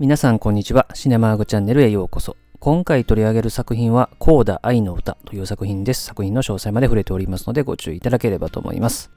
皆さんこんにちは。シネマーグチャンネルへようこそ。今回取り上げる作品は、コーダ愛の歌という作品です。作品の詳細まで触れておりますのでご注意いただければと思います。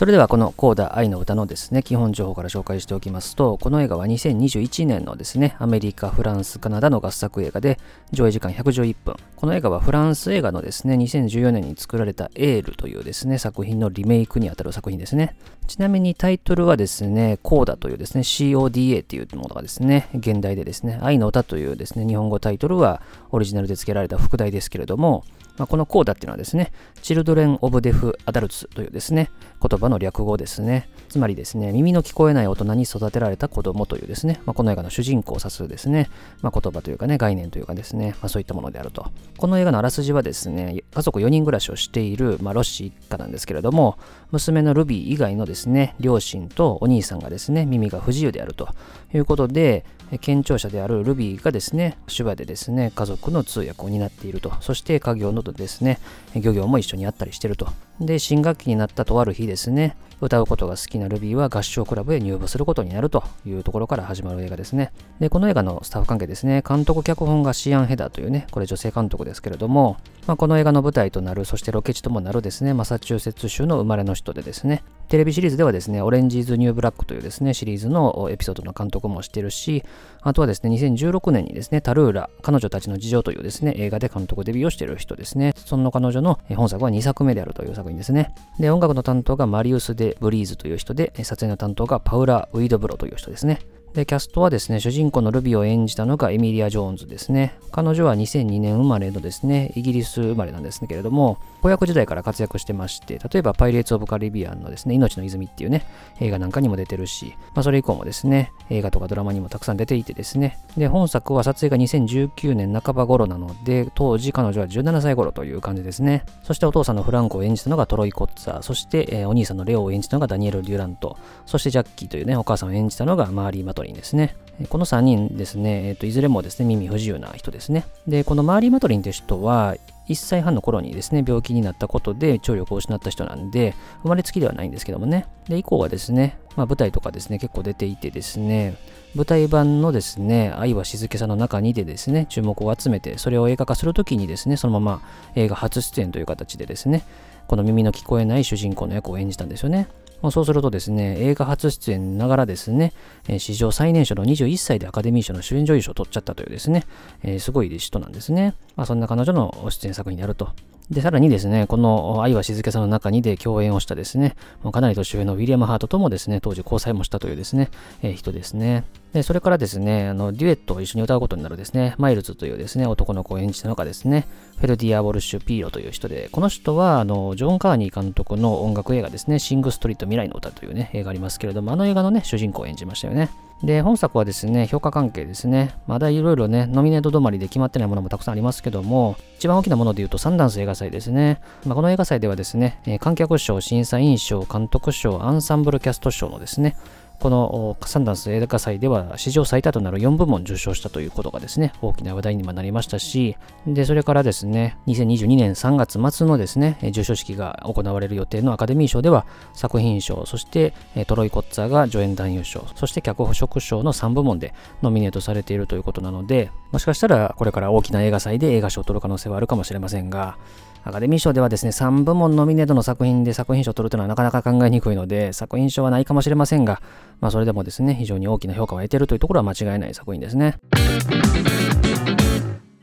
それではこのコーダ愛の歌のですね、基本情報から紹介しておきますと、この映画は2021年のですね、アメリカ、フランス、カナダの合作映画で、上映時間111分。この映画はフランス映画のですね、2014年に作られたエールというですね、作品のリメイクにあたる作品ですね。ちなみにタイトルはですね、コーダというですね、CODA というものがですね、現代でですね、愛の歌というですね、日本語タイトルはオリジナルで付けられた副題ですけれども、まあ、このコーダっていうのはですね、Children of Deaf Adults というですね、言葉の略語ですね。つまりですね、耳の聞こえない大人に育てられた子供というですね、まあ、この映画の主人公を指すですね、まあ、言葉というかね、概念というかですね、ま、そういったものであると。この映画のあらすじはですね、家族4人暮らしをしている、ま、ロッシー一家なんですけれども、娘のルビー以外のですね、両親とお兄さんがですね、耳が不自由であるということで、健聴者であるルビーがですね、手話でですね、家族の通訳を担っていると。そして家業のですね、漁業も一緒にあったりしてると。で、新学期になったとある日ですね、歌うことが好きなルビーは合唱クラブへ入部することになるというところから始まる映画ですね。で、この映画のスタッフ関係ですね、監督脚本がシアン・ヘダーというね、これ女性監督ですけれども、まあ、この映画の舞台となる、そしてロケ地ともなるですね、マサチューセッツ州の生まれの人でですね、テレビシリーズではですね、オレンジ・イズ・ニュー・ブラックというですね、シリーズのエピソードの監督もしてるし、あとはですね、2016年にですね、タルーラ、彼女たちの事情というですね、映画で監督デビューをしている人ですね。その彼女の本作は2作目であるという作品ですね。で、音楽の担当がマリウス・デ・ヴリーズという人で、撮影の担当がパウラ・ウィドブロという人ですね。で、キャストはですね、主人公のルビーを演じたのがエミリア・ジョーンズですね。彼女は2002年生まれのですね、イギリス生まれなんですけれども、子役時代から活躍してまして、例えばパイレーツ・オブ・カリビアンのですね、命の泉っていうね、映画なんかにも出てるし、まあそれ以降もですね、映画とかドラマにもたくさん出ていてですね、で、本作は撮影が2019年半ば頃なので、当時彼女は17歳頃という感じですね。そしてお父さんのフランクを演じたのがトロイ・コッツァー、そして、えー、お兄さんのレオを演じたのがダニエル・デュラント、そしてジャッキーというね、お母さんを演じたのがマーリー・マトリンですね。この3人ですね、えーと、いずれもですね、耳不自由な人ですね。で、このマーリー・マトリンという人は、1歳半の頃にですね、病気になったことで聴力を失った人なんで、生まれつきではないんですけどもね。で、以降はですね、まあ、舞台とかですね、結構出ていてですね、舞台版のですね、愛は静けさの中にでですね、注目を集めて、それを映画化するときにですね、そのまま映画初出演という形でですね、この耳の聞こえない主人公の役を演じたんですよね。そうするとですね、映画初出演ながらですねえ、史上最年少の21歳でアカデミー賞の主演女優賞を取っちゃったというですね、えー、すごい人なんですね。まあ、そんな彼女の出演作品であると。で、さらにですね、この愛は静けさの中にで共演をしたですね、もうかなり年上のウィリアム・ハートともですね、当時交際もしたというですね、えー、人ですね。で、それからですね、あの、デュエットを一緒に歌うことになるですね、マイルズというですね、男の子を演じたのがですね、フェルディア・ウォルシュ・ピーロという人で、この人は、あの、ジョン・カーニー監督の音楽映画ですね、シング・ストリート未来の歌というね、映画ありますけれども、あの映画のね、主人公を演じましたよね。で、本作はですね、評価関係ですね、まだいろいろね、ノミネート止まりで決まってないものもたくさんありますけども、一番大きなもので言うとサンダンス映画祭ですね。まあ、この映画祭ではですね、観客賞、審査員賞、監督賞、アンサンブルキャスト賞のですね、このサンダンス映画祭では史上最多となる4部門受賞したということがですね、大きな話題にもなりましたし、で、それからですね、2022年3月末のですね、授賞式が行われる予定のアカデミー賞では、作品賞、そしてトロイ・コッツァーが助演男優賞、そして脚色賞の3部門でノミネートされているということなので、もしかしたらこれから大きな映画祭で映画賞を取る可能性はあるかもしれませんが、アカデミー賞ではですね、3部門ノミネートの作品で作品賞を取るというのはなかなか考えにくいので、作品賞はないかもしれませんが、まあそれでもですね、非常に大きな評価を得ているというところは間違いない作品ですね。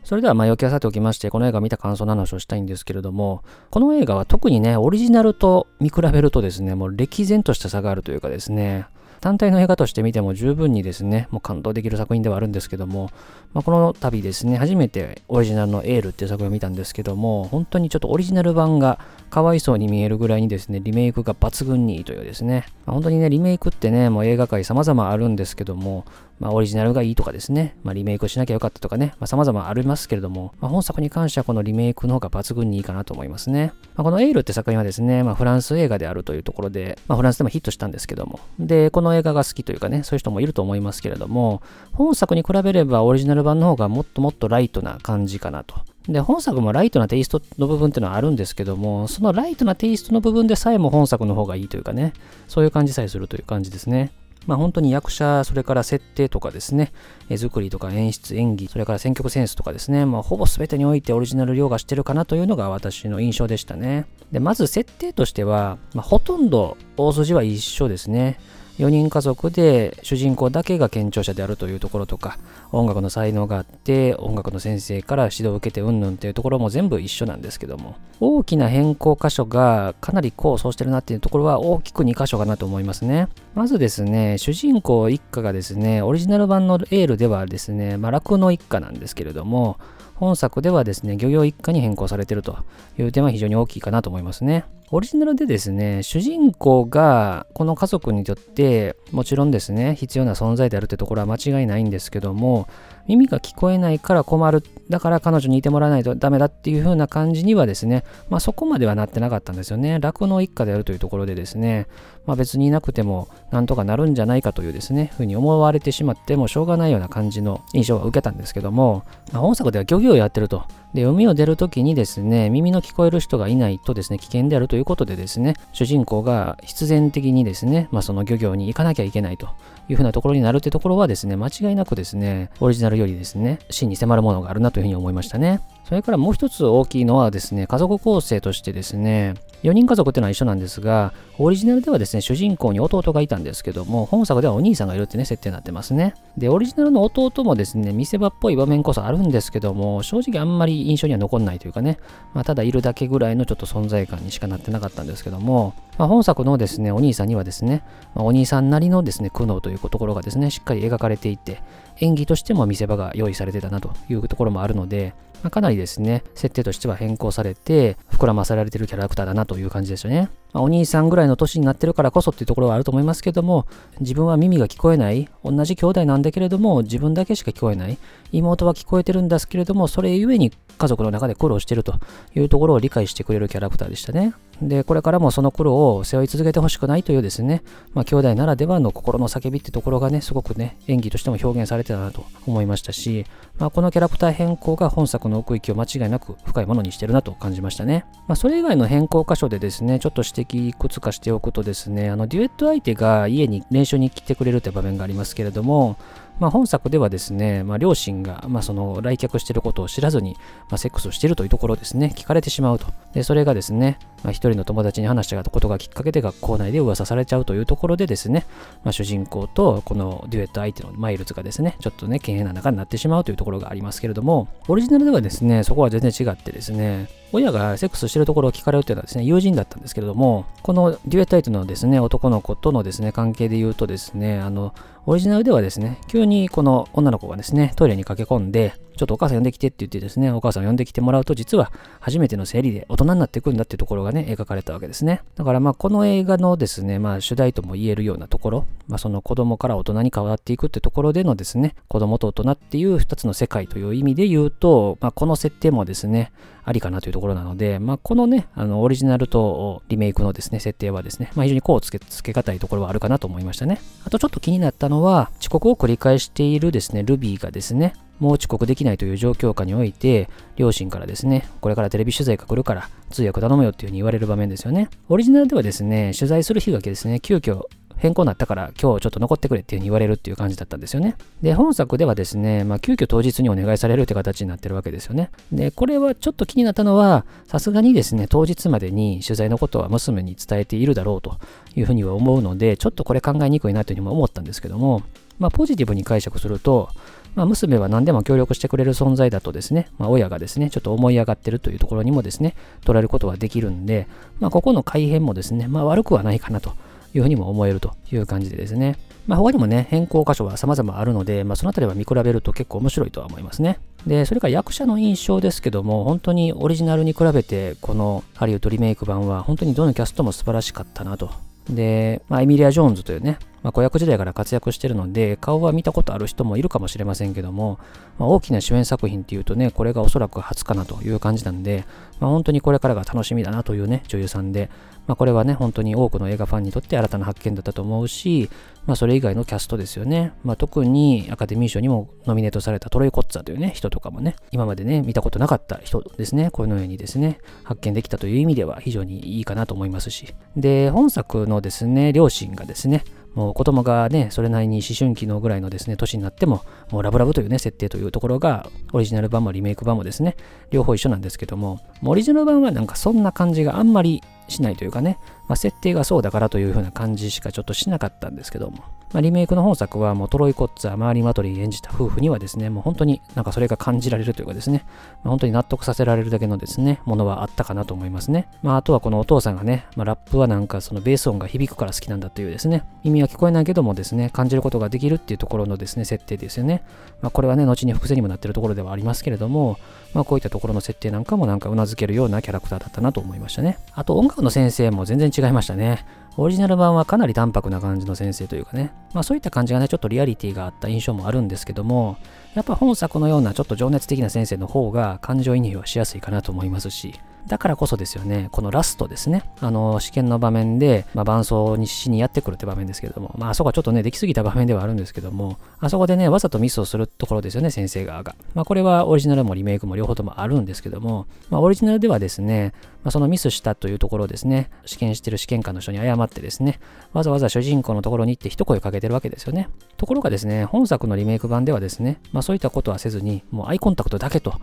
それでは前置きはさておきまして、この映画を見た感想の話をしたいんですけれども、この映画は特にね、オリジナルと見比べるとですね、もう歴然とした差があるというかですね、単体の映画として見ても十分にですね、もう感動できる作品ではあるんですけども、まあ、この度ですね、初めてオリジナルのエールっていう作品を見たんですけども、本当にちょっとオリジナル版がかわいそうに見えるぐらいにですね、リメイクが抜群にいいというですね、まあ、本当にね、リメイクってね、もう映画界様々あるんですけども、まあ、オリジナルがいいとかですね、まあ、リメイクしなきゃよかったとかね、まあ、様々ありますけれども、まあ、本作に関してはこのリメイクの方が抜群にいいかなと思いますね。まあ、このエールって作品はですね、まあ、フランス映画であるというところで、まあ、フランスでもヒットしたんですけども、で、この映画が好きというかね、そういう人もいると思いますけれども、本作に比べればオリジナル版の方がもっともっとライトな感じかなと。で、本作もライトなテイストの部分っていうのはあるんですけども、そのライトなテイストの部分でさえも本作の方がいいというかね、そういう感じさえするという感じですね。まあ本当に役者、それから設定とかですね、絵作りとか演出、演技、それから選曲センスとかですね、まあほぼ全てにおいてオリジナル凌駕してるかなというのが私の印象でしたね。で、まず設定としては、まあ、ほとんど大筋は一緒ですね。4人家族で主人公だけが健聴者であるというところとか、音楽の才能があって、音楽の先生から指導を受けてうんぬんっていうところも全部一緒なんですけども、大きな変更箇所がかなり功をしてるなっていうところは大きく2箇所かなと思いますね。まずですね、主人公一家がですね、オリジナル版のエールではですね、まあ、楽の一家なんですけれども、本作ではですね、漁業一家に変更されているという点は非常に大きいかなと思いますね。オリジナルでですね、主人公がこの家族にとってもちろんですね、必要な存在であるってところは間違いないんですけども、耳が聞こえないから困る、だから彼女にいてもらわないとダメだっていう風な感じにはですね、まあそこまではなってなかったんですよね。酪農一家であるというところでですね、まあ別にいなくてもなんとかなるんじゃないかというですね、ふうに思われてしまってもしょうがないような感じの印象を受けたんですけども、まあ、本作では漁業をやってると。で、海を出るときにですね、耳の聞こえる人がいないとですね、危険であるということでですね、主人公が必然的にですね、まあその漁業に行かなきゃいけないというふうなところになるってところはですね、間違いなくですね、オリジナルよりですね、真に迫るものがあるなというふうに思いましたね。それからもう一つ大きいのはですね、家族構成としてですね、4人家族っていうのは一緒なんですが、オリジナルではですね、主人公に弟がいたんですけども、本作ではお兄さんがいるってね、設定になってますね。で、オリジナルの弟もですね、見せ場っぽい場面こそあるんですけども、正直あんまり印象には残んないというかね、まあ、ただいるだけぐらいのちょっと存在感にしかなってなかったんですけども、まあ、本作のですね、お兄さんにはですね、まあ、お兄さんなりのですね、苦悩というところがですね、しっかり描かれていて、演技としても見せ場が用意されてたなというところもあるので、まあ、かなりですね、設定としては変更されて、膨らませられてるキャラクターだなという感じですよね。まあ、お兄さんぐらいの年になってるからこそっていうところはあると思いますけども、自分は耳が聞こえない、同じ兄弟なんだけれども、自分だけしか聞こえない、妹は聞こえてるんですけれども、それゆえに家族の中で苦労してるというところを理解してくれるキャラクターでしたね。で、これからもその苦労を背負い続けてほしくないというですね、まあ、兄弟ならではの心の叫びってところがね、すごくね、演技としても表現されてたなと思いましたし、まあ、このキャラクター変更が本作の奥行きを間違いなく深いものにしてるなと感じましたね。まあ、それ以外の変更箇所でですね、ちょっと指摘いくつかしておくとですね、あの、デュエット相手が家に練習に来てくれるって場面がありますけれども、まあ、本作ではですね、まあ、両親が、まあ、その来客していることを知らずに、まあ、セックスをしているというところですね、聞かれてしまうと。で、それがですね、まあ、一人の友達に話したことがきっかけで学校内で噂されちゃうというところでですね、まあ、主人公とこのデュエット相手のマイルズがですね、ちょっとね、険変な仲になってしまうというところがありますけれども、オリジナルではですね、そこは全然違ってですね、親がセックスしてるところを聞かれるというのはですね、友人だったんですけれども、このデュエット相手のですね、男の子とのですね、関係で言うとですね、あの、オリジナルではですね、急にこの女の子がですね、トイレに駆け込んで、ちょっとお母さん呼んできてって言ってですね、お母さん呼んできてもらうと、実は初めての生理で大人になっていくんだっていうところがね、描かれたわけですね。だからまあ、この映画のですね、まあ、主題とも言えるようなところ、まあ、その子供から大人に変わっていくってところでのですね、子供と大人っていう二つの世界という意味で言うと、まあ、この設定もですね、ありかなというところなので、まあ、このね、あの、オリジナルとリメイクのですね、設定はですね、まあ、非常にこうつけ、つけがたいところはあるかなと思いましたね。あとちょっと気になったのは、遅刻を繰り返しているですね、ルビーがですね、もう遅刻できないという状況下において、両親からですね、これからテレビ取材が来るから通訳頼むよっていうふうに言われる場面ですよね。オリジナルではですね、取材する日がけですね、急遽変更になったから今日ちょっと残ってくれっていうふうに言われるっていう感じだったんですよね。で、本作ではですね、まあ、急遽当日にお願いされるって形になってるわけですよね。で、これはちょっと気になったのは、さすがにですね、当日までに取材のことは娘に伝えているだろうというふうには思うので、ちょっとこれ考えにくいなというふうにも思ったんですけども、まあ、ポジティブに解釈すると、まあ、娘は何でも協力してくれる存在だとですね、まあ、親がですね、ちょっと思い上がってるというところにもですね、捉えることはできるんで、まあ、ここの改変もですね、まあ、悪くはないかなというふうにも思えるという感じでですね、まあ、他にもね、変更箇所は様々あるので、まあ、そのあたりは見比べると結構面白いとは思いますね。で、それから役者の印象ですけども、本当にオリジナルに比べて、このハリウッドリメイク版は本当にどのキャストも素晴らしかったなと。で、まあ、エミリア・ジョーンズというね、まあ、子役時代から活躍してるので、顔は見たことある人もいるかもしれませんけども、まあ、大きな主演作品っていうとね、これがおそらく初かなという感じなんで、まあ、本当にこれからが楽しみだなというね、女優さんで、まあ、これはね、本当に多くの映画ファンにとって新たな発見だったと思うし、まあ、それ以外のキャストですよね。まあ、特にアカデミー賞にもノミネートされたトロイ・コッツァというね、人とかもね、今までね、見たことなかった人ですね、このようにですね、発見できたという意味では非常にいいかなと思いますし。で、本作のですね、両親がですね、もう子供がね、それなりに思春期のぐらいのですね、年になっても、もうラブラブというね、設定というところが、オリジナル版もリメイク版もですね、両方一緒なんですけども、オリジナル版はなんかそんな感じがあんまりしないというかね、まあ、設定がそうだからというふうな感じしかちょっとしなかったんですけども、まあ、リメイクの本作はもうトロイ・コッツァ、マーリー・マトリー演じた夫婦にはですね、もう本当になんかそれが感じられるというかですね、まあ、本当に納得させられるだけのですね、ものはあったかなと思いますね。まあ、あとはこのお父さんがね、まあ、ラップはなんかそのベース音が響くから好きなんだというですね、耳は聞こえないけどもですね、感じることができるっていうところのですね、設定ですよね。まあ、これはね、後に伏線にもなってるところではありますけれども、まあ、こういったところの設定なんかもなんか頷けるようなキャラクターだったなと思いましたね。あと音楽の先生も全然違いましたね。オリジナル版はかなり淡白な感じの先生というかね、まあそういった感じがね、ちょっとリアリティがあった印象もあるんですけども、やっぱ本作のようなちょっと情熱的な先生の方が感情移入はしやすいかなと思いますし、だからこそですよね、このラストですね、あの、試験の場面で、まあ、伴奏にしにやってくるって場面ですけども、まあ、あそこはちょっとね、できすぎた場面ではあるんですけども、あそこでね、わざとミスをするところですよね、先生側が。まあ、これはオリジナルもリメイクも両方ともあるんですけども、まあ、オリジナルではですね、まあ、そのミスしたというところをですね、試験してる試験官の人に謝ってですね、わざわざ主人公のところに行って一声かけてるわけですよね。ところがですね、本作のリメイク版ではですね、まあ、そういったことはせずに、もうアイコンタクトだけと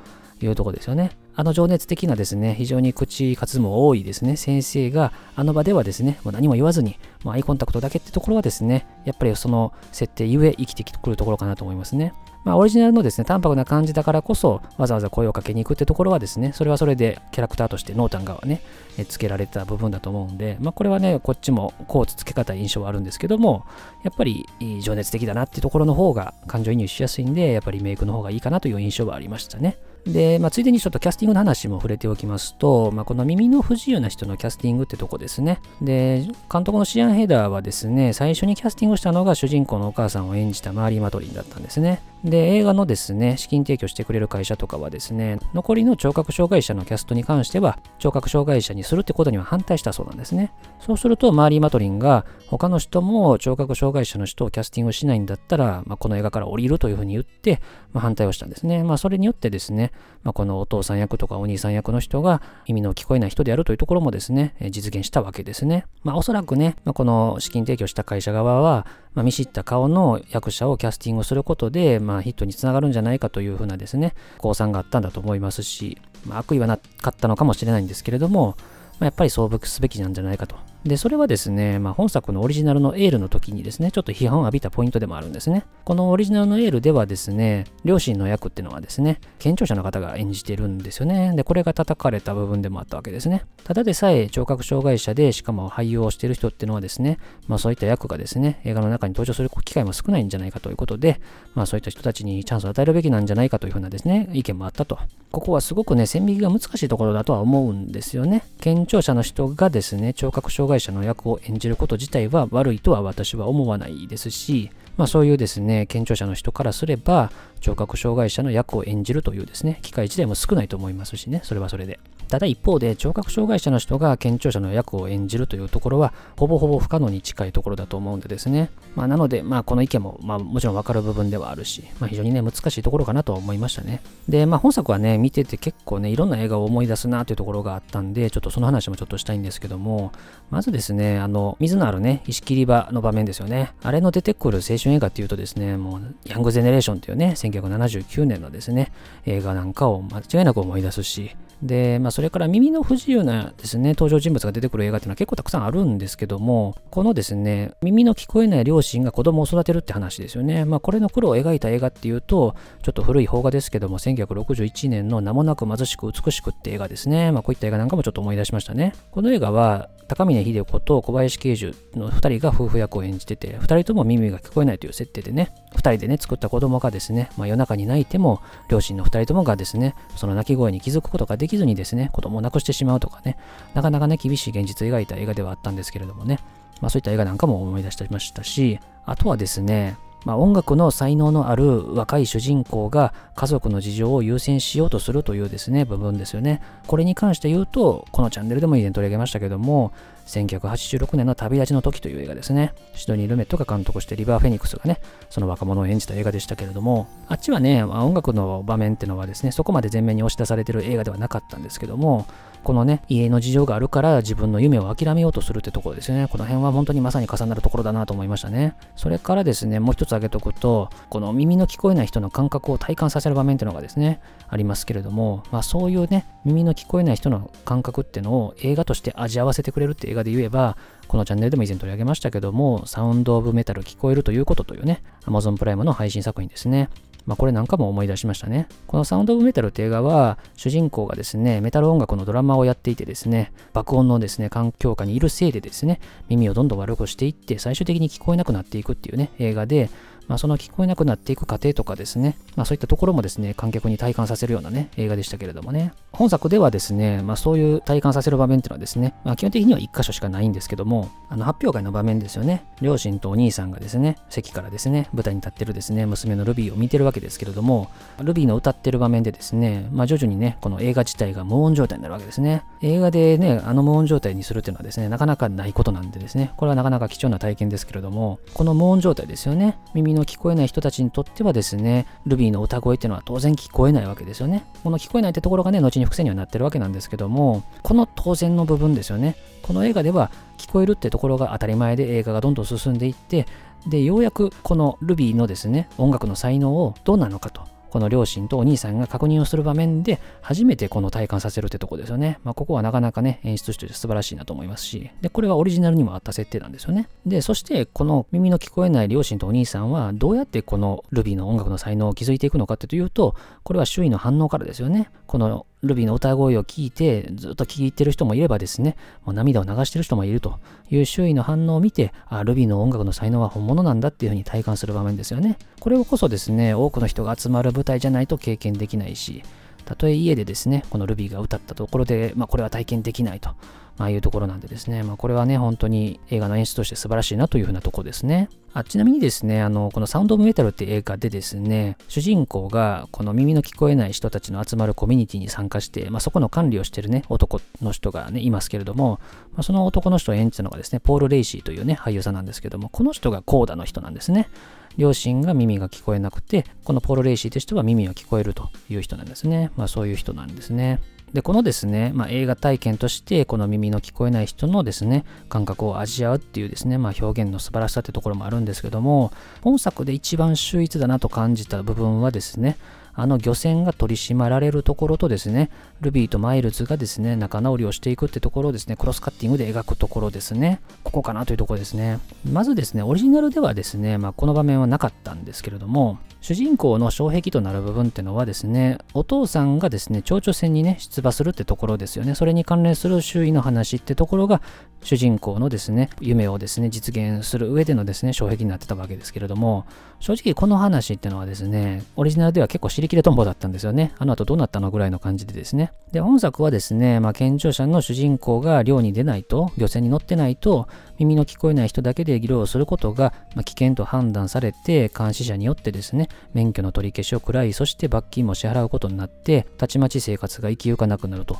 いうところですよね。あの情熱的なですね、非常に口数も多いですね、先生があの場ではですね、もう何も言わずに、もうアイコンタクトだけってところはですね、やっぱりその設定ゆえ生きてくるところかなと思いますね。まあ、オリジナルのですね、淡白な感じだからこそ、わざわざ声をかけに行くってところはですね、それはそれでキャラクターとして濃淡がね、えつけられた部分だと思うんで、まあ、これはね、こっちもコーツつけ方印象はあるんですけども、やっぱり情熱的だなってところの方が感情移入しやすいんで、やっぱりメイクの方がいいかなという印象はありましたね。で、まあ、ついでにちょっとキャスティングの話も触れておきますと、まあ、この耳の不自由な人のキャスティングってとこですね。で、監督のシアン・ヘダーはですね、最初にキャスティングしたのが主人公のお母さんを演じたマーリー・マトリンだったんですね。で、映画のですね、資金提供してくれる会社とかはですね、残りの聴覚障害者のキャストに関しては、聴覚障害者にするってことには反対したそうなんですね。そうすると、マーリー・マトリンが、他の人も聴覚障害者の人をキャスティングしないんだったら、まあ、この映画から降りるというふうに言って、まあ、反対をしたんですね。まあ、それによってですね、まあ、このお父さん役とかお兄さん役の人が耳の聞こえない人であるというところもですね、実現したわけですね。まあ、おそらくね、まあ、この資金提供した会社側は、ま、見知った顔の役者をキャスティングすることで、ま、ヒットにつながるんじゃないかというふうなですね、降参があったんだと思いますし、ま、悪意はなかったのかもしれないんですけれども、ま、やっぱり総服すべきなんじゃないかとで、それはですね、まあ、本作のオリジナルのエールの時にですね、ちょっと批判を浴びたポイントでもあるんですね。このオリジナルのエールではですね、両親の役っていうのはですね、健聴者の方が演じてるんですよね。で、これが叩かれた部分でもあったわけですね。ただでさえ聴覚障害者で、しかも俳優をしてる人っていうのはですね、まあそういった役がですね、映画の中に登場する機会も少ないんじゃないかということで、まあそういった人たちにチャンスを与えるべきなんじゃないかというふうなですね、意見もあったと。ここはすごくね、線引きが難しいところだとは思うんですよね。健聴者の人がですね、聴覚障害者の役を演演じること自体は悪いとは私は思わないですし、まあそういうですね、健聴者の人からすれば、聴覚障害者の役を演じるというですね、機会自体も少ないと思いますしね、それはそれで。ただ一方で、聴覚障害者の人が健聴者の役を演じるというところは、ほぼほぼ不可能に近いところだと思うんでですね。まあなので、まあこの意見も、まあもちろんわかる部分ではあるし、まあ非常にね、難しいところかなと思いましたね。で、まあ本作はね、見てて結構ね、いろんな映画を思い出すなというところがあったんで、ちょっとその話もちょっとしたいんですけども、まずですね、あの、水のあるね、石切り場の場面ですよね。あれの出てくる青春映画っていうとですね、もう、ヤングゼネレーションっていうね、1979年のですね、映画なんかを間違いなく思い出すし、で、まあ、それから耳の不自由なですね、登場人物が出てくる映画っていうのは結構たくさんあるんですけども、このですね、耳の聞こえない両親が子供を育てるって話ですよね。まあ、これの苦労を描いた映画っていうと、ちょっと古い邦画ですけども、1961年の名もなく貧しく美しくって映画ですね。まあ、こういった映画なんかもちょっと思い出しましたね。この映画は、高峰秀子と小林慶樹の2人が夫婦役を演じてて、2人とも耳が聞こえないという設定でね、2人でね、作った子供がですね、まあ、夜中に泣いても、両親の2人ともがですね、その泣き声に気づくことができずにですね、子供を亡くしてしまうとかね、なかなかね、厳しい現実を描いた映画ではあったんですけれどもね、まあ、そういった映画なんかも思い出してましたし、あとはですね、まあ、音楽の才能のある若い主人公が家族の事情を優先しようとするというですね、部分ですよね。これに関して言うと、このチャンネルでも以前取り上げましたけども、1986年の旅立ちの時という映画ですね。シドニー・ルメットが監督してリバー・フェニックスがね、その若者を演じた映画でしたけれども、あっちはね、ま、音楽の場面っていうのはですね、そこまで前面に押し出されてる映画ではなかったんですけども、このね、家の事情があるから自分の夢を諦めようとするってところですよね。この辺は本当にまさに重なるところだなと思いましたね。それからですね、もう一つ挙げておくと、この耳の聞こえない人の感覚を体感させる場面っていうのがですね、ありますけれども、まあそういうね、耳の聞こえない人の感覚っていうのを映画として味合わせてくれるって映画で言えば、このチャンネルでも以前取り上げましたけども、サウンド・オブ・メタル聞こえるということというね、Amazon プライムの配信作品ですね。まあ、これなんかも思い出しましたね。このサウンド・オブ・メタルって映画は、主人公がですね、メタル音楽のドラマをやっていてですね、爆音のですね、環境下にいるせいでですね、耳をどんどん悪くしていって、最終的に聞こえなくなっていくっていうね、映画で、まあ、その聞こえなくなっていく過程とかですね、まあ、そういったところもですね、観客に体感させるようなね、映画でしたけれどもね。本作ではですね、まあ、そういう体感させる場面っていうのはですね、まあ、基本的には1箇所しかないんですけども、あの発表会の場面ですよね、両親とお兄さんがですね、席からですね、舞台に立ってるですね、娘のルビーを見てるわけですけれども、ルビーの歌ってる場面でですね、まあ、徐々にね、この映画自体が無音状態になるわけですね。映画でね、あの無音状態にするっていうのはですね、なかなかないことなんでですね、これはなかなか貴重な体験ですけれども、この無音状態ですよね、耳の聞こえない人たちにとってはですね、ルビーの歌声っていうのは当然聞こえないわけですよね。この聞こえないってところがね、後に伏線にはなってるわけなんですけども、この当然の部分ですよね。この映画では聞こえるってところが当たり前で映画がどんどん進んでいって、で、ようやくこのルビーのですね、音楽の才能をどうなのかと。この両親とお兄さんが確認をする場面で初めてこの体感させるってとこですよね。まあ、ここはなかなかね、演出として素晴らしいなと思いますし、で、これはオリジナルにもあった設定なんですよね。で、そしてこの耳の聞こえない両親とお兄さんはどうやってこのルビーの音楽の才能を築いていくのかっていうと、これは周囲の反応からですよね。このルビーの歌声を聞いてずっと聴いてる人もいればですね、もう涙を流してる人もいるという周囲の反応を見て、あ、ルビーの音楽の才能は本物なんだっていうふうに体感する場面ですよね。これをこそですね、多くの人が集まる舞台じゃないと経験できないし、たとえ家でですね、このルビーが歌ったところで、まあ、これは体験できないと。まあ、いうところなんでですね、まあ、これはね、本当に映画の演出として素晴らしいなというふうなとこですね。あちなみにですね、あの、このサウンドオブメタルって映画でですね、主人公がこの耳の聞こえない人たちの集まるコミュニティに参加して、まあ、そこの管理をしてるね、男の人がね、いますけれども、まあ、その男の人を演じたのがですね、ポール・レイシーというね、俳優さんなんですけども、この人がコーダの人なんですね。両親が耳が聞こえなくて、このポール・レイシーとしては耳は聞こえるという人なんですね。まあそういう人なんですね。で、このですね、まあ、映画体験として、この耳の聞こえない人のですね、感覚を味わうっていうですね、まあ、表現の素晴らしさってところもあるんですけども、本作で一番秀逸だなと感じた部分はですね、あの漁船が取り締まられるところとですね、ルビーとマイルズがですね、仲直りをしていくってところをですね、クロスカッティングで描くところですね。ここかなというところですね。まずですね、オリジナルではですね、まあ、この場面はなかったんですけれども、主人公の障壁となる部分っていうのはですね、お父さんがですね、蝶々戦にね、出馬するってところですよね。それに関連する周囲の話ってところが、主人公のですね、夢をですね、実現する上でのですね、障壁になってたわけですけれども、正直この話っていうのはですね、オリジナルでは結構尻切れとんぼだったんですよね。あの後どうなったのぐらいの感じでですね。で、本作はですね、まあ、健常者の主人公が漁に出ないと、漁船に乗ってないと、耳の聞こえない人だけで漁をすることが、まあ、危険と判断されて、監視者によってですね、免許の取り消しを食らい、そして罰金も支払うことになって、たちまち生活が生き行かなくなると。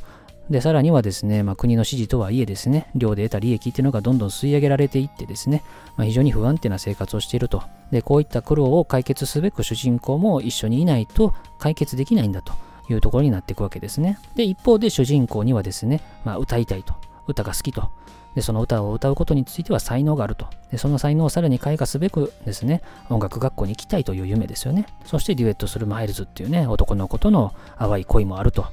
で、さらにはですね、まあ、国の指示とはいえですね、漁で得た利益っていうのがどんどん吸い上げられていってですね、まあ、非常に不安定な生活をしていると。で、こういった苦労を解決すべく主人公も一緒にいないと解決できないんだというところになっていくわけですね。で、一方で主人公にはですね、まあ、歌いたいと。歌が好きと。で、その歌を歌うことについては才能があると。で、その才能をさらに開花すべくですね、音楽学校に行きたいという夢ですよね。そしてデュエットするマイルズっていうね、男の子との淡い恋もあると。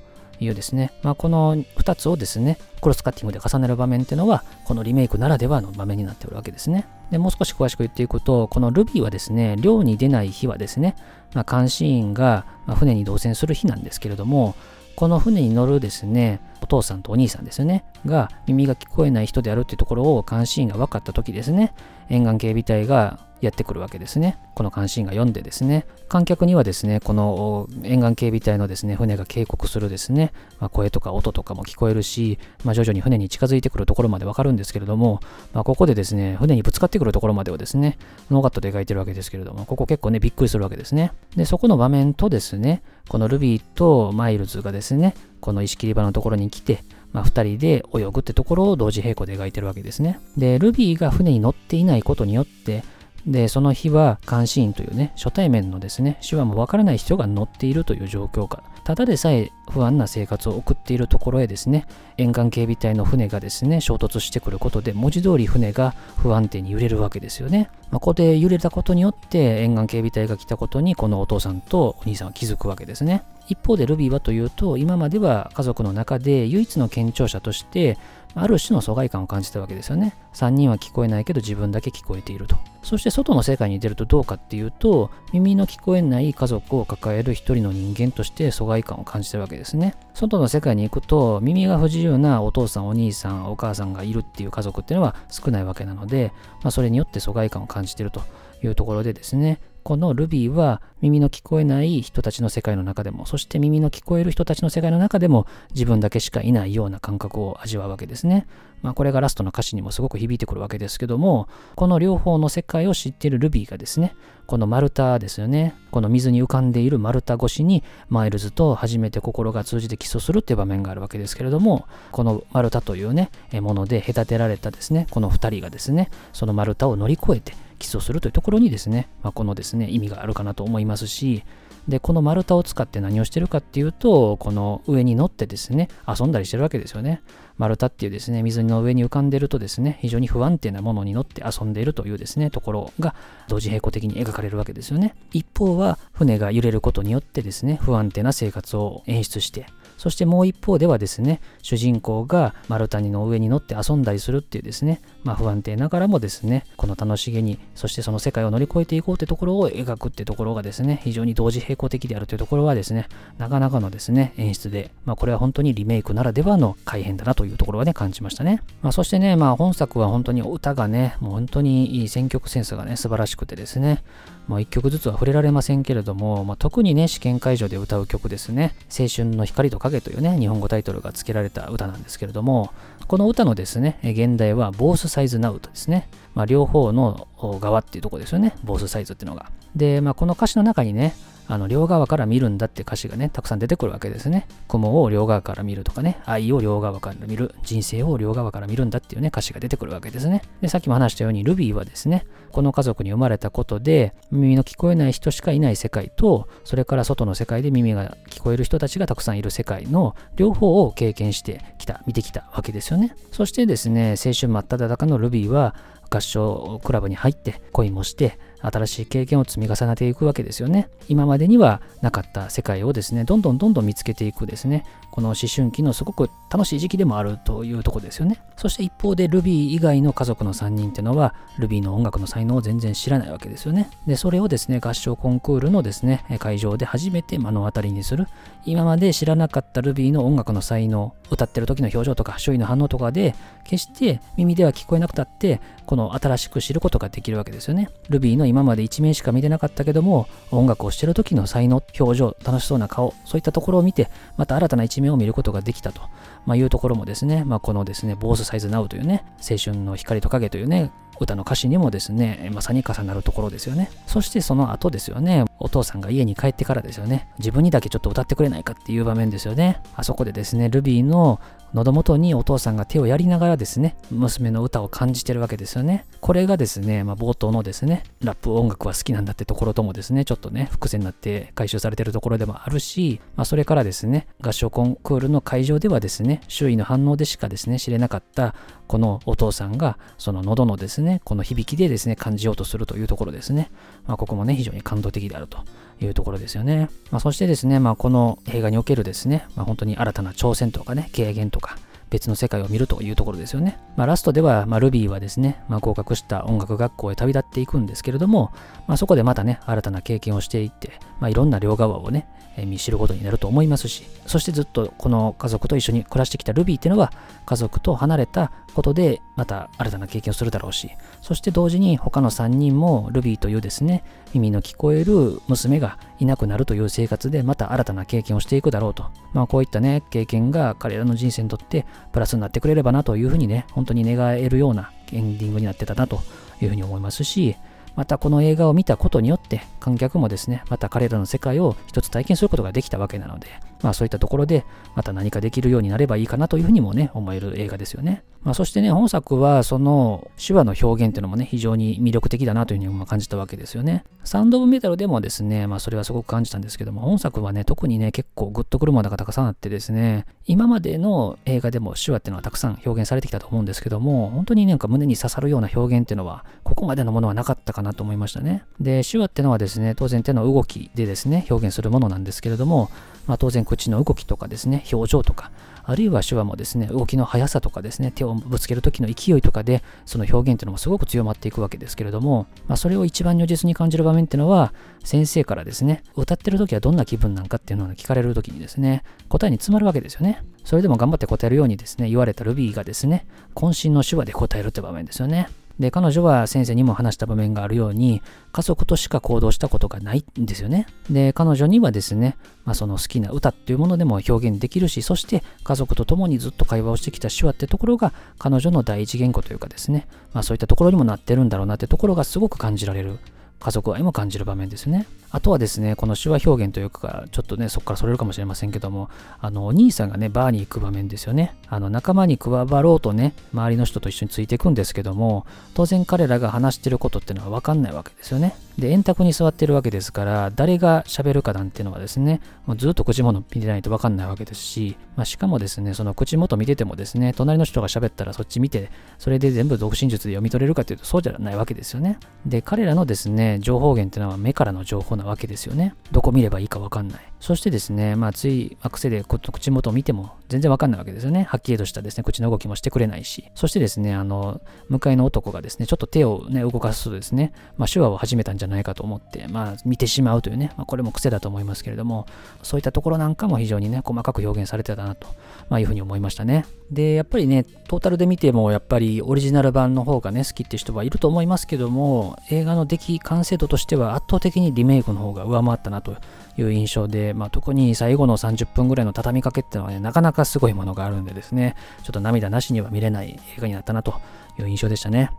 いうですね、まあ、この2つをですね、クロスカッティングで重ねる場面っていうのは、このリメイクならではの場面になっておるわけですね。で、もう少し詳しく言っていくと、このルビーはですね、漁に出ない日はですね、まあ、監視員が船に同船する日なんですけれども、この船に乗るですね、お父さんとお兄さんですよね、が耳が聞こえない人であるっていうところを監視員が分かった時ですね、沿岸警備隊がやってくるわけですね。この関心が読んでですね、観客にはですね、この沿岸警備隊のですね、船が警告するですね、まあ、声とか音とかも聞こえるし、まあ、徐々に船に近づいてくるところまでわかるんですけれども、まあ、ここでですね、船にぶつかってくるところまでをですね、ノーカットで描いてるわけですけれども、ここ結構ね、びっくりするわけですね。で、そこの場面とですね、このルビーとマイルズがですね、この石切り場のところに来て、まあ、2人で泳ぐってところを同時並行で描いてるわけですね。で、ルビーが船に乗っていないことによって、で、その日は監視員というね、初対面のですね、手話もわからない人が乗っているという状況下、ただでさえ不安な生活を送っているところへですね、沿岸警備隊の船がですね、衝突してくることで、文字通り船が不安定に揺れるわけですよね。まあ、ここで揺れたことによって、沿岸警備隊が来たことに、このお父さんとお兄さんは気づくわけですね。一方でルビーはというと、今までは家族の中で唯一の健聴者として、ある種の疎外感を感じたわけですよね。3人は聞こえないけど自分だけ聞こえていると。そして外の世界に出るとどうかっていうと、耳の聞こえない家族を抱える一人の人間として疎外感を感じてるわけですね。外の世界に行くと、耳が不自由なお父さん、お兄さん、お母さんがいるっていう家族っていうのは少ないわけなので、まあ、それによって疎外感を感じてるというところでですね、このルビーは耳の聞こえない人たちの世界の中でも、そして耳の聞こえる人たちの世界の中でも自分だけしかいないような感覚を味わうわけですね。まあこれがラストの歌詞にもすごく響いてくるわけですけども、この両方の世界を知っているルビーがですね、この丸太ですよね、この水に浮かんでいる丸太越しにマイルズと初めて心が通じてキスをするっていう場面があるわけですけれども、この丸太というね、もので隔てられたですね、この2人がですね、その丸太を乗り越えて、基礎するというところにですね、まあ、このですね、意味があるかなと思いますし、で、この丸太を使って何をしてるかっていうと、この上に乗ってですね、遊んだりしてるわけですよね。丸太っていうですね、水の上に浮かんでるとですね、非常に不安定なものに乗って遊んでいるというですね、ところが同時並行的に描かれるわけですよね。一方は、船が揺れることによってですね、不安定な生活を演出して、そしてもう一方ではですね、主人公が丸太の上に乗って遊んだりするっていうですね、まあ不安定ながらもですね、この楽しげに、そしてその世界を乗り越えていこうってところを描くってところがですね、非常に同時並行的であるというところはですね、なかなかのですね、演出で、まあこれは本当にリメイクならではの改変だなというところはね、感じましたね。まあそしてね、まあ本作は本当に歌がね、もう本当にいい選曲センスがね、素晴らしくてですね、もう一曲ずつは触れられませんけれども、まあ、特にね、試験会場で歌う曲ですね、青春の光と影というね、日本語タイトルが付けられた歌なんですけれども、この歌のですね、現代はボースサイズナウトですね。まあ、両方の側っていうとこですよね、ボースサイズっていうのが。で、まあ、この歌詞の中にね、あの両側から見るんだって歌詞がね、たくさん出てくるわけですね。雲を両側から見るとかね、愛を両側から見る、人生を両側から見るんだっていうね、歌詞が出てくるわけですね。で、さっきも話したように、ルビーはですね、この家族に生まれたことで、耳の聞こえない人しかいない世界と、それから外の世界で耳が聞こえる人たちがたくさんいる世界の両方を経験してきた、見てきたわけですよね。そしてですね、青春真っ只中のルビーは、合唱クラブに入って恋もして新しい経験を積み重ねていくわけですよね。今までにはなかった世界をですね、どんどんどんどん見つけていくですね、この思春期のすごく楽しい時期でもあるというとこですよね。そして一方で Ruby 以外の家族の3人っていうのは Ruby の音楽の才能を全然知らないわけですよね。で、それをですね、合唱コンクールのですね、会場で初めて目の当たりにする。今まで知らなかった Ruby の音楽の才能、歌ってる時の表情とか周囲の反応とかで、決して耳では聞こえなくたって、この新しく知ることができるわけですよね。Ruby の今まで一面しか見てなかったけども、音楽をしてる時の才能、表情、楽しそうな顔、そういったところを見て、また新たな一面を見ることができたと、まあ、いうところもですね、まあ、このですね、ボースサイズナウというね、青春の光と影というね、歌の歌詞にもですね、まさに重なるところですよね。そしてその後ですよね、お父さんが家に帰ってからですよね、自分にだけちょっと歌ってくれないかっていう場面ですよね。あそこでですね、ルビーの喉元にお父さんが手をやりながらですね、娘の歌を感じてるわけですよね。これがですね、まあ、冒頭のですね、ラップ音楽は好きなんだってところともですね、ちょっとね、伏線になって回収されてるところでもあるし、まあ、それからですね、合唱コンクールの会場ではですね、周囲の反応でしかですね、知れなかったこのお父さんが、その喉のですね、この響きでですね、感じようとするというところですね。まあ、ここもね、非常に感動的であるというところですよね。まあ、そしてですね、まあ、この映画におけるですね、まあ、本当に新たな挑戦とかね、軽減とか、別の世界を見るというところですよね。まあ、ラストでは、まあ、ルビーはですね、まあ、合格した音楽学校へ旅立っていくんですけれども、まあ、そこでまたね、新たな経験をしていって、まあ、いろんな両側をね、え見知ることになると思いますし、そしてずっとこの家族と一緒に暮らしてきたルビーっていうのは、家族と離れたことで、また新たな経験をするだろうし、そして同時に他の3人もルビーというですね、耳の聞こえる娘がいなくなるという生活で、また新たな経験をしていくだろうと。まあこういったね、経験が彼らの人生にとってプラスになってくれればなというふうにね、本当に願えるようなエンディングになってたなというふうに思いますし、またこの映画を見たことによって観客もですね、また彼らの世界を一つ体験することができたわけなので、まあそういったところでまた何かできるようになればいいかなというふうにもね、思える映画ですよね。まあそしてね、本作はその手話の表現っていうのもね、非常に魅力的だなというふうに感じたわけですよね。サンド・オブ・メタルでもですね、まあそれはすごく感じたんですけども、本作はね、特にね、結構グッとくるものがたくさんあってですね、今までの映画でも手話っていうのはたくさん表現されてきたと思うんですけども、本当になんか胸に刺さるような表現っていうのは、ここまでのものはなかったかなと思いましたね。で、手話っていうのはですね、当然手の動きでですね、表現するものなんですけれども、まあ、当然口の動きとかですね、表情とか、あるいは手話もですね、動きの速さとかですね、手をぶつける時の勢いとかで、その表現っていうのもすごく強まっていくわけですけれども、まあ、それを一番如実に感じる場面っていうのは、先生からですね、歌ってる時はどんな気分なんかっていうのを聞かれる時にですね、答えに詰まるわけですよね。それでも頑張って答えるようにですね、言われたルビーがですね、渾身の手話で答えるって場面ですよね。で、彼女は先生にも話した場面があるように、家族としか行動したことがないんですよね。で、彼女にはですね、まあ、その好きな歌っていうものでも表現できるし、そして家族と共にずっと会話をしてきた手話ってところが彼女の第一言語というかですね、まあ、そういったところにもなってるんだろうなってところがすごく感じられる。家族愛も感じる場面ですね。あとはですね、この手話表現というか、ちょっとね、そこからそれるかもしれませんけども、あの、お兄さんがね、バーに行く場面ですよね。あの、仲間に加わろうとね、周りの人と一緒についていくんですけども、当然彼らが話してることっていうのはわかんないわけですよね。で、円卓に座ってるわけですから、誰が喋るかなんていうのはですね、もうずっと口元見てないとわかんないわけですし、まあ、しかもですね、その口元見ててもですね、隣の人が喋ったらそっち見て、それで全部独身術で読み取れるかというとそうじゃないわけですよね。で、彼らのですね、情報源っていうのは目からの情報なわけですよね。どこ見ればいいかわかんない。そしてですね、まあ、つい癖で口元を見ても全然わかんないわけですよね。はっきりとしたですね、口の動きもしてくれないし。そしてですね、あの、向かいの男がですね、ちょっと手をね、動かすとですね、まあ、手話を始めたんじゃないかと思って、まあ、見てしまうというね、まあ、これも癖だと思いますけれども、そういったところなんかも非常にね、細かく表現されてたなと、まあ、いうふうに思いましたね。で、やっぱりね、トータルで見ても、やっぱりオリジナル版の方がね、好きって人はいると思いますけども、映画の出来、完成度としては圧倒的にリメイクの方が上回ったなという印象で、まあ、特に最後の30分ぐらいの畳みかけっていうのはね、なかなかすごいものがあるんでですね、ちょっと涙なしには見れない映画になったなという印象でしたね。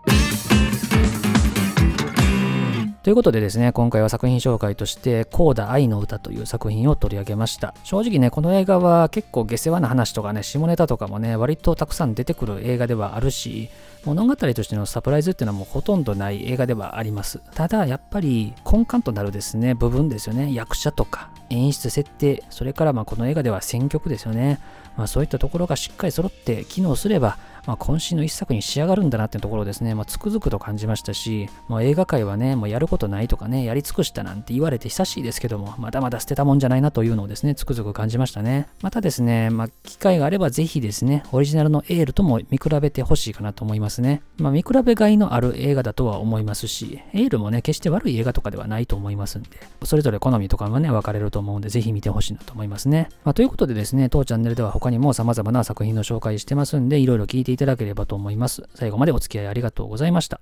ということでですね、今回は作品紹介として、コーダ愛の歌という作品を取り上げました。正直ね、この映画は結構下世話な話とかね、下ネタとかもね、割とたくさん出てくる映画ではあるし、物語としてのサプライズっていうのはもうほとんどない映画ではあります。ただ、やっぱり根幹となるですね、部分ですよね。役者とか演出設定、それからまあこの映画では選曲ですよね。まあそういったところがしっかり揃って機能すれば、まあ、渾身の一作に仕上がるんだなっていうところをですね、まあ、つくづくと感じましたし、もう映画界はね、もうやることないとかね、やり尽くしたなんて言われて久しいですけども、まだまだ捨てたもんじゃないなというのをですね、つくづく感じましたね。またですね、まあ、機会があればぜひですね、オリジナルのエールとも見比べてほしいかなと思いますね。まあ、見比べがいのある映画だとは思いますし、エールもね、決して悪い映画とかではないと思いますんで、それぞれ好みとかもね、分かれると思うんで、ぜひ見てほしいなと思いますね。まあ、ということでですね、当チャンネルでは他にも様々な作品の紹介してますんで、いろいろ聞いていただければと思います。最後までお付き合いありがとうございました。